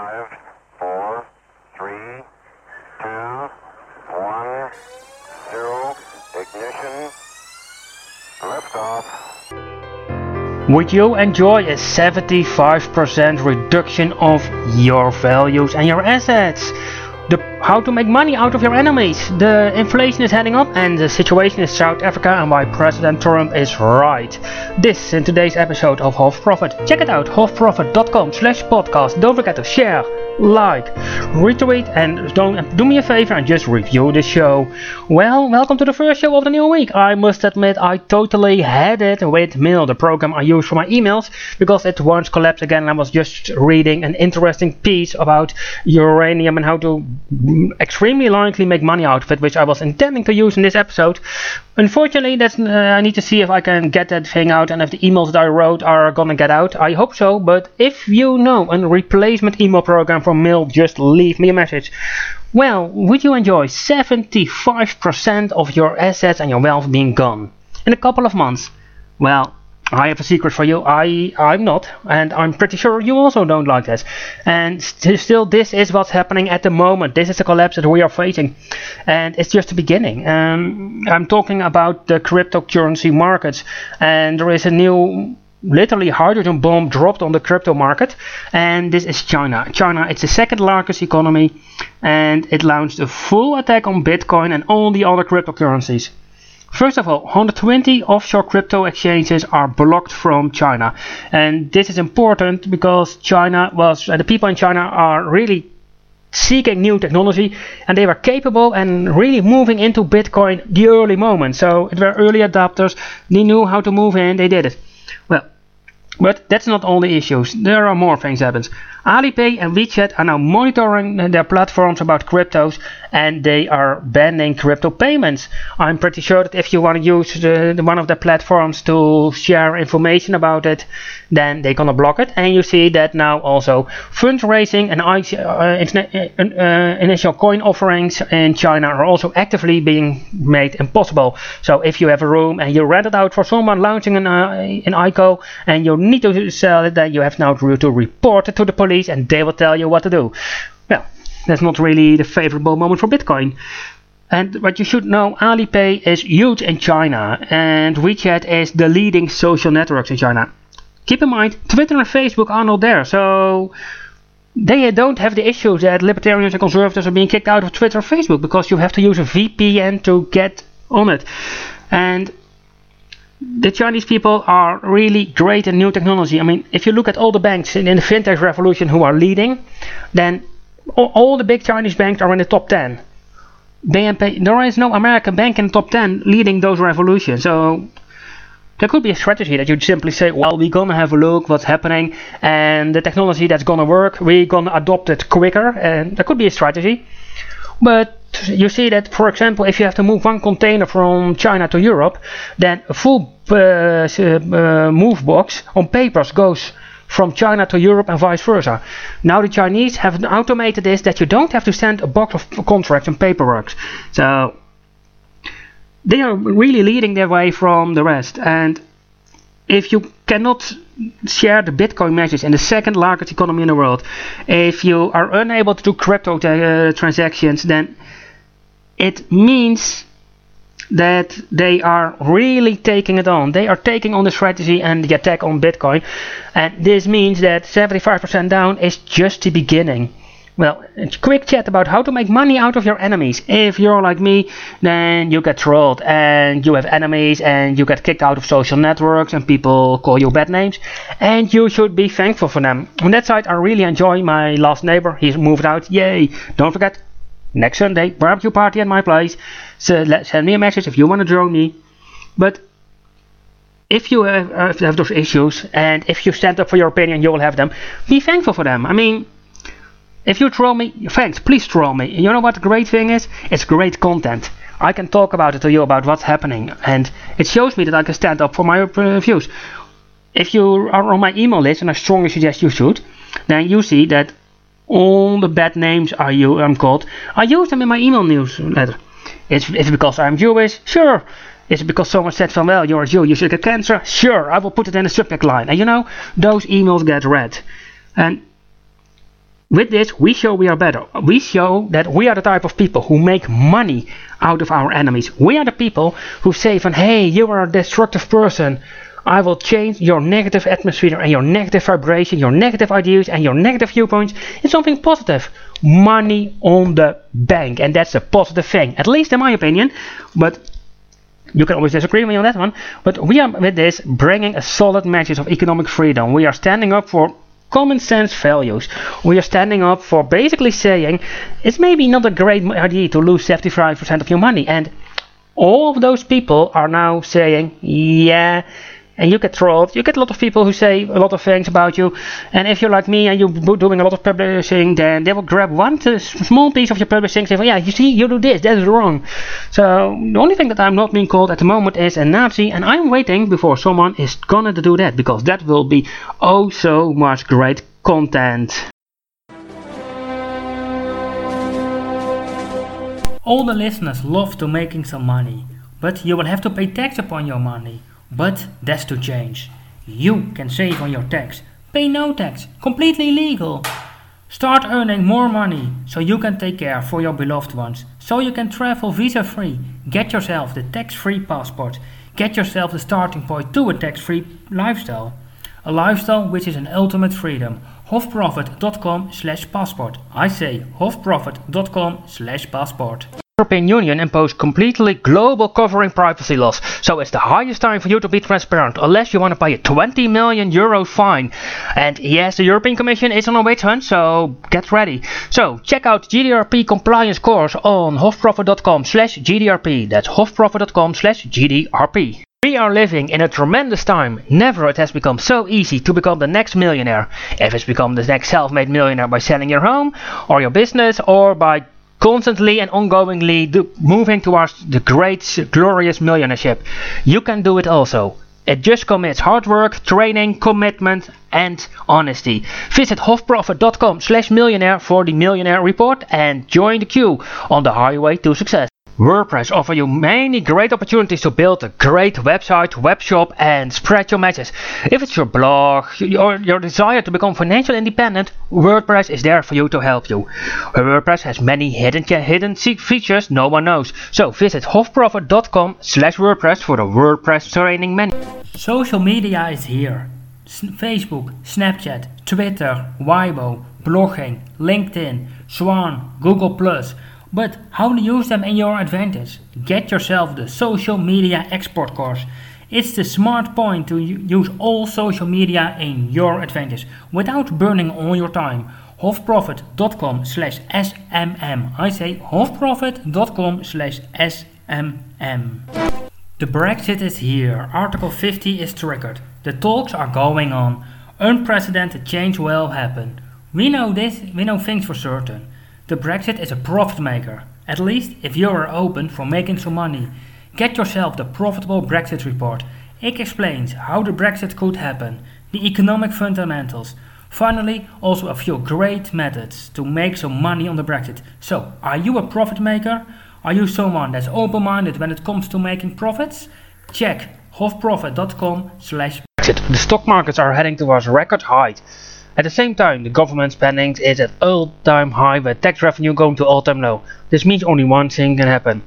Five, four, three, two, one, zero. Ignition. Liftoff. Would you enjoy a 75% reduction of your values and your assets? How to make money out of your enemies. The inflation is heading up and the situation in South Africa and why President Trump is right. This in today's episode of Hof Profit. Check it out, hofprofit.com slash podcast. Don't forget to share, like, retweet and don't do me a favor and just review the show. Well, welcome to the first show of the new week. I must admit I totally had it with Mail, the program I use for my emails, because it once collapsed again I was just reading an interesting piece about uranium and how to extremely likely make money out of it, which I was intending to use in this episode. Unfortunately, that's uh, I need to see if I can get that thing out and if the emails that I wrote are gonna get out. I hope so, but if you know a replacement email program for Mail, just leave me a message. Well, would you enjoy 75% of your assets and your wealth being gone in a couple of months? Well, I have a secret for you. I I'm not, and I'm pretty sure you also don't like this. And st- still, this is what's happening at the moment. This is the collapse that we are facing, and it's just the beginning. Um, I'm talking about the cryptocurrency markets, and there is a new. Literally, hydrogen bomb dropped on the crypto market, and this is China. China, it's the second largest economy, and it launched a full attack on Bitcoin and all the other cryptocurrencies. First of all, 120 offshore crypto exchanges are blocked from China, and this is important because China was uh, the people in China are really seeking new technology, and they were capable and really moving into Bitcoin the early moment. So it were early adopters. They knew how to move in. They did it. But that's not all the issues. There are more things happens. Alipay and WeChat are now monitoring their platforms about cryptos and they are banning crypto payments. I'm pretty sure that if you want to use the, one of the platforms to share information about it, then they're gonna block it. And you see that now also fundraising and uh, uh, initial coin offerings in China are also actively being made impossible. So if you have a room and you rent it out for someone launching an, uh, an ICO and you need to sell it, then you have now to report it to the police and they will tell you what to do. Well, that's not really the favorable moment for Bitcoin. And what you should know, Alipay is huge in China and WeChat is the leading social networks in China. Keep in mind, Twitter and Facebook are not there, so they don't have the issues that libertarians and conservatives are being kicked out of Twitter or Facebook because you have to use a VPN to get on it. And the Chinese people are really great in new technology. I mean, if you look at all the banks in, in the fintech revolution who are leading, then all, the big Chinese banks are in the top 10. BNP, there is no American bank in the top 10 leading those revolutions. So there could be a strategy that you simply say, well, we're gonna have a look what's happening, and the technology that's gonna work, we're gonna adopt it quicker, and there could be a strategy. But you see that, for example, if you have to move one container from China to Europe, then a full uh, uh, move box on papers goes from China to Europe and vice versa. Now the Chinese have automated this that you don't have to send a box of contracts and paperwork. So they are really leading their way from the rest. And if you cannot share the Bitcoin message in the second largest economy in the world, if you are unable to do crypto uh, transactions, then it means that they are really taking it on. They are taking on the strategy and the attack on Bitcoin. And this means that 75% down is just the beginning. Well, a quick chat about how to make money out of your enemies. If you're like me, then you get trolled and you have enemies and you get kicked out of social networks and people call you bad names. And you should be thankful for them. On that side, I really enjoy my last neighbor. He's moved out. Yay! Don't forget, next Sunday, barbecue party at my place. So let send me a message if you want to join me. But if you have, uh, have those issues and if you stand up for your opinion, you will have them. Be thankful for them. I mean, if you troll me, thanks, please troll me. You know what the great thing is? It's great content. I can talk about it to you about what's happening, and it shows me that I can stand up for my uh, views. If you are on my email list, and I strongly suggest you should, then you see that all the bad names you I'm called. I use them in my email newsletter. It's, it's because I'm Jewish, sure. Is it because someone said from well you're a Jew, you should get cancer? Sure, I will put it in the subject line. And you know, those emails get read. And with this, we show we are better. We show that we are the type of people who make money out of our enemies. We are the people who say van, hey, you are a destructive person. I will change your negative atmosphere and your negative vibration, your negative ideas and your negative viewpoints in something positive. Money on the bank. And that's a positive thing, at least in my opinion. But you can always disagree with me on that one. But we are with this bringing a solid message of economic freedom. We are standing up for common sense values. We are standing up for basically saying it's maybe not a great idea to lose 75% of your money. And all of those people are now saying, yeah, and you get trolled. You get a lot of people who say a lot of things about you. And if you're like me and you're doing a lot of publishing, then they will grab one small piece of your publishing and say, well, yeah, you see, you do this, that is wrong. So the only thing that I'm not being called at the moment is a Nazi, and I'm waiting before someone is gonna do that because that will be oh so much great content. All the listeners love to making some money, but you will have to pay tax upon your money. But that's to change. You can save on your tax. Pay no tax. Completely legal. Start earning more money so you can take care for your beloved ones. So you can travel visa free. Get yourself the tax free passport. Get yourself the starting point to a tax free lifestyle. A lifestyle which is an ultimate freedom. Hofprofit.com slash passport. I say hofprofit.com slash passport. European Union imposed completely global covering privacy laws, so it's the highest time for you to be transparent, unless you want to pay a 20 million euro fine. And yes, the European Commission is on a witch hunt, so get ready. So check out GDRP compliance course on hofprofit.com slash GDRP. That's hofprofit.com slash GDRP. We are living in a tremendous time. Never it has become so easy to become the next millionaire. If it's become the next self-made millionaire by selling your home or your business or by constantly and ongoingly do, moving towards the great, glorious millionaireship. You can do it also. It just commits hard work, training, commitment, and honesty. Visit hofprofit.com slash millionaire for the millionaire report and join the queue on the highway to success. WordPress offers you many great opportunities to build a great website, web shop and spread your message. If it's your blog or your desire to become financially independent, WordPress is there for you to help you. WordPress has many hidden hidden features no one knows. So visit hofprofit.com slash WordPress for the WordPress training menu. Social media is here. Facebook, Snapchat, Twitter, Weibo, blogging, LinkedIn, Swan, Google+, but how to use them in your advantage? Get yourself the social media export course. It's the smart point to use all social media in your advantage without burning all your time. Hofprofit.com slash SMM. I say hofprofit.com slash SMM. The Brexit is here. Article 50 is triggered. The talks are going on. Unprecedented change will happen. We know this, we know things for certain. The Brexit is a profit maker, at least if you are open for making some money. Get yourself the Profitable Brexit Report. It explains how the Brexit could happen, the economic fundamentals. Finally, also a few great methods to make some money on the Brexit. So, are you a profit maker? Are you someone that's open-minded when it comes to making profits? Check hofprofit.com slash Brexit. The stock markets are heading towards record height. At the same time, the government spending is at all-time high with tax revenue going to all-time low. This means only one thing can happen.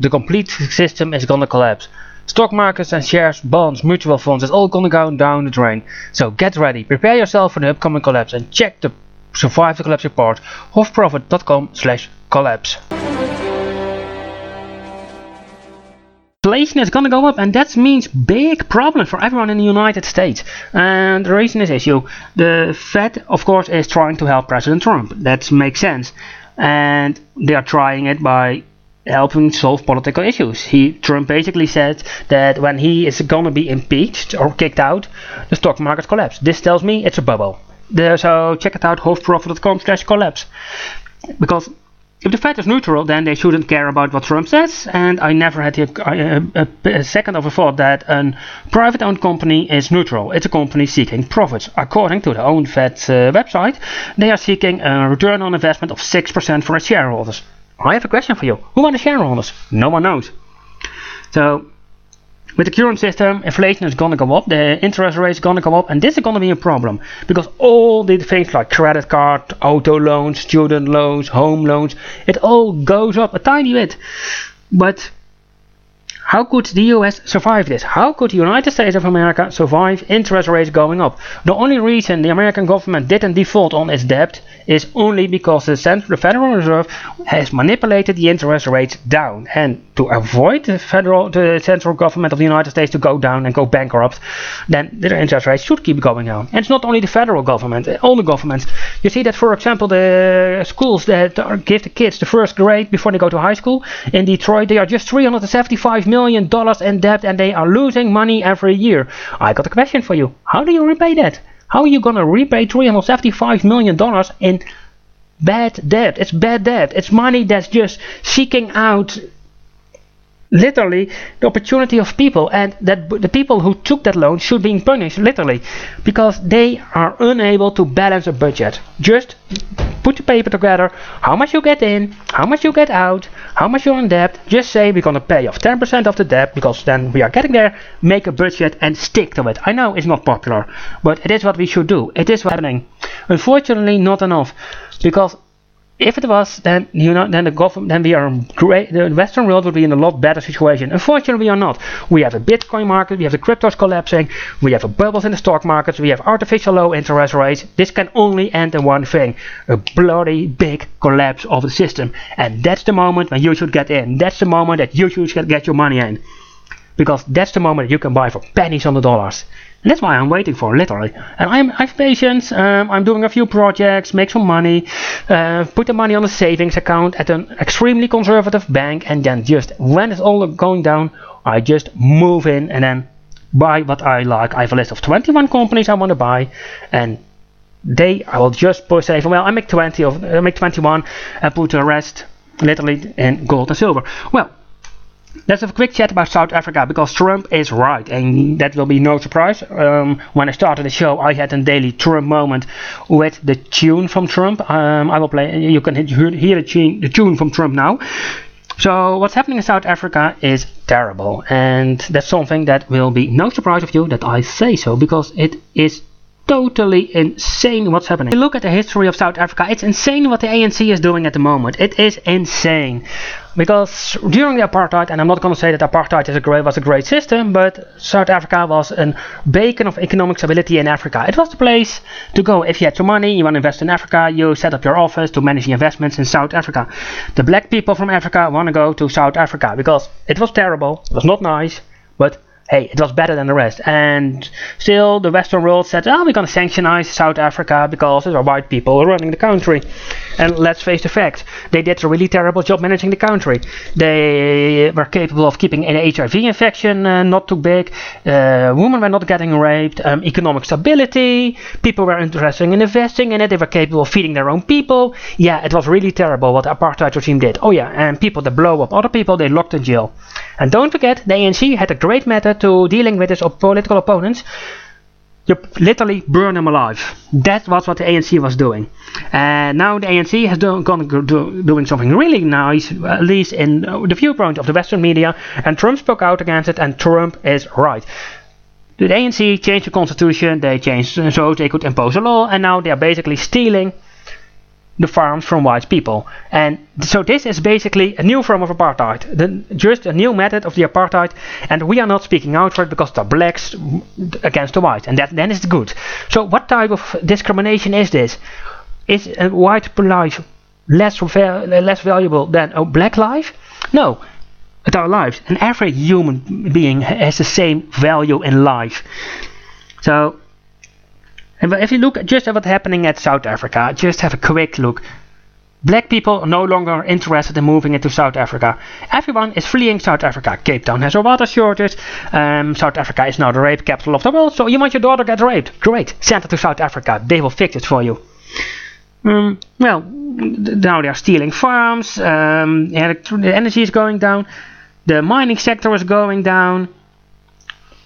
The complete system is gonna collapse. Stock markets and shares, bonds, mutual funds, it's all gonna go down the drain. So get ready, prepare yourself for the upcoming collapse and check the Survive the Collapse report, hofprofit.com slash collapse. Inflation is gonna go up and that means big problem for everyone in the United States. And the reason is issue the Fed of course is trying to help President Trump. That makes sense. And they are trying it by helping solve political issues. He Trump basically said that when he is gonna be impeached or kicked out the stock market collapse. This tells me it's a bubble. So check it out hofprofit.com slash collapse. Because if the Fed is neutral, then they shouldn't care about what Trump says, and I never had a, a, a second of a thought that a private owned company is neutral. It's a company seeking profits. According to the own Fed uh, website, they are seeking a return on investment of 6% for its shareholders. I have a question for you. Who are the shareholders? No one knows. So, with the current system, inflation is gonna go up, the interest rate is gonna go up, and this is gonna be a problem because all the things like credit card, auto loans, student loans, home loans, it all goes up a tiny bit. But how could the US survive this? How could the United States of America survive interest rates going up? The only reason the American government didn't default on its debt is only because the, the Federal Reserve has manipulated the interest rates down. And to avoid the federal, the central government of the United States to go down and go bankrupt, then the interest rates should keep going down. And it's not only the federal government, uh, all the governments. You see that, for example, the schools that give the kids the first grade before they go to high school in Detroit, they are just 375 million dollars in debt and they are losing money every year. I got a question for you. How do you repay that? How are you gonna repay 375 million dollars in bad debt? It's bad debt. It's money that's just seeking out literally the opportunity of people and that the people who took that loan should be punished literally because they are unable to balance a budget. Just put the paper together how much you get in how much you get out how much you're in debt. Just say we're going to pay off 10% of the debt because then we are getting there. Make a budget and stick to it. I know it's not popular but it is what we should do. It is what's happening. Unfortunately not enough because if it was, then you know, then the government, then we are great. The Western world would be in a lot better situation. Unfortunately, we are not. We have a Bitcoin market, we have the cryptos collapsing, we have a bubbles in the stock markets, we have artificial low interest rates. This can only end in one thing: a bloody big collapse of the system. And that's the moment when you should get in. That's the moment that you should get your money in, because that's the moment that you can buy for pennies on the dollars. That's why I'm waiting for, literally. And I'm, I have patience. Um, I'm doing a few projects, make some money, uh, put the money on a savings account at an extremely conservative bank, and then just when it's all going down, I just move in and then buy what I like. I have a list of 21 companies I want to buy, and they I will just say, well, I make 20 of, I make 21, and put the rest literally in gold and silver. Well. Let's have a quick chat about South Africa because Trump is right, and that will be no surprise. Um, when I started the show, I had a daily Trump moment with the tune from Trump. Um, I will play. You can hear the tune, the tune from Trump now. So what's happening in South Africa is terrible, and that's something that will be no surprise of you that I say so because it is totally insane what's happening. If you look at the history of South Africa, it's insane what the ANC is doing at the moment. It is insane. Because during the apartheid, and I'm not going to say that apartheid a great, was a great system, but South Africa was a beacon of economic stability in Africa. It was the place to go if you had some money, you want to invest in Africa, you set up your office to manage investments in South Africa. The black people from Africa want to go to South Africa because it was terrible, it was not nice, but hey, it was better than the rest. And still, the Western world said, oh, we're going to sanctionize South Africa because there are white people running the country. And let's face the fact, they did a really terrible job managing the country. They were capable of keeping an HIV infection uh, not too big, uh, women were not getting raped, um, economic stability, people were interested in investing in it, they were capable of feeding their own people. Yeah, it was really terrible what the apartheid regime did. Oh yeah, and people that blow up other people, they locked in jail. And don't forget, the ANC had a great method to dealing with its political opponents. You literally burn them alive. That was what the ANC was doing. And now the ANC has do, gone do, doing something really nice, at least in uh, the viewpoint of the Western media. And Trump spoke out against it, and Trump is right. The ANC changed the constitution, they changed so they could impose a law, and now they are basically stealing the farms from white people. And so this is basically a new form of apartheid, the, just a new method of the apartheid, and we are not speaking out for it because the blacks against the whites, and that then is good. So what type of discrimination is this? Is a white life less less valuable than a black life? No, it's our lives, and every human being has the same value in life. So and if you look just at what's happening at South Africa, just have a quick look. Black people are no longer interested in moving into South Africa. Everyone is fleeing South Africa. Cape Town has a water shortage. Um, South Africa is now the rape capital of the world. So you want your daughter get raped? Great. Send her to South Africa. They will fix it for you. Um, well, now they are stealing farms. Um, the energy is going down. The mining sector is going down.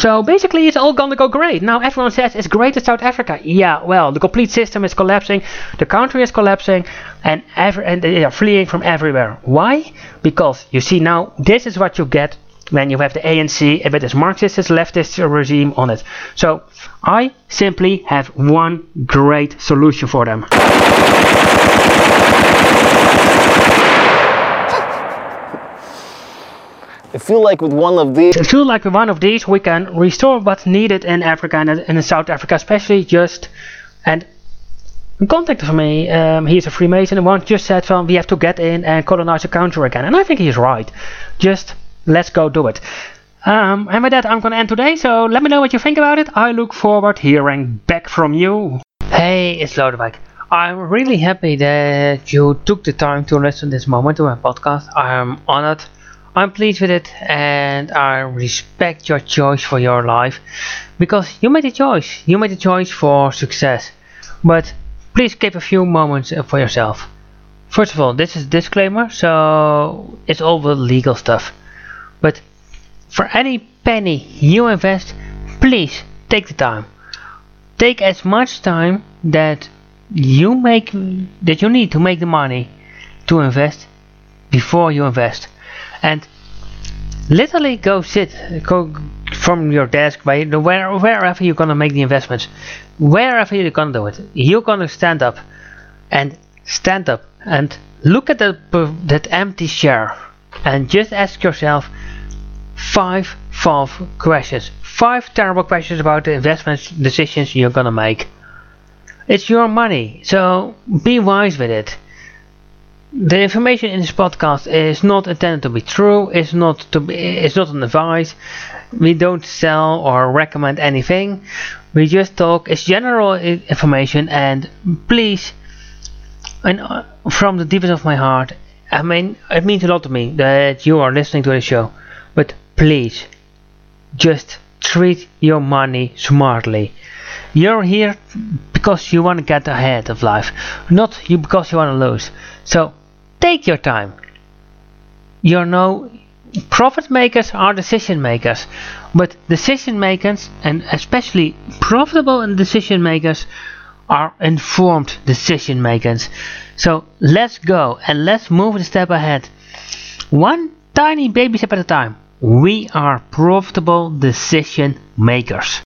So basically it's all gonna go great. Now everyone says it's great in South Africa. Yeah, well, the complete system is collapsing, the country is collapsing, and, every, and they are fleeing from everywhere. Why? Because you see now, this is what you get when you have the ANC, if it is Marxist, leftist regime on it. So I simply have one great solution for them. I feel like with one of these. I feel like with one of these we can restore what's needed in Africa and in South Africa, especially just and contacted me. Um, he's a Freemason and one just said, "Well, we have to get in and colonize the country again," and I think he's right. Just let's go do it. Um, and with that, I'm gonna end today. So let me know what you think about it. I look forward hearing back from you. Hey, it's Lodewijk. I'm really happy that you took the time to listen this moment to my podcast. I'm honored. I'm pleased with it and I respect your choice for your life because you made a choice. You made a choice for success. But please keep a few moments for yourself. First of all, this is disclaimer, so it's all the legal stuff. But for any penny you invest, please take the time. Take as much time that you make that you need to make the money to invest before you invest and literally go sit go from your desk by where, wherever you're gonna make the investments. Wherever you're gonna do it you're gonna stand up and stand up and look at that that empty chair and just ask yourself five five questions five terrible questions about the investment decisions you're gonna make. It's your money so be wise with it the information in this podcast is not intended to be true. It's not to be. It's not an advice. We don't sell or recommend anything. We just talk. It's general information, and please, and uh, from the deepest of my heart, I mean, it means a lot to me that you are listening to the show. But please, just treat your money smartly. You're here because you want to get ahead of life, not you because you want to lose. So Take your time. You know, profit makers are decision makers, but decision makers, and especially profitable decision makers, are informed decision makers. So let's go and let's move a step ahead. One tiny baby step at a time. We are profitable decision makers.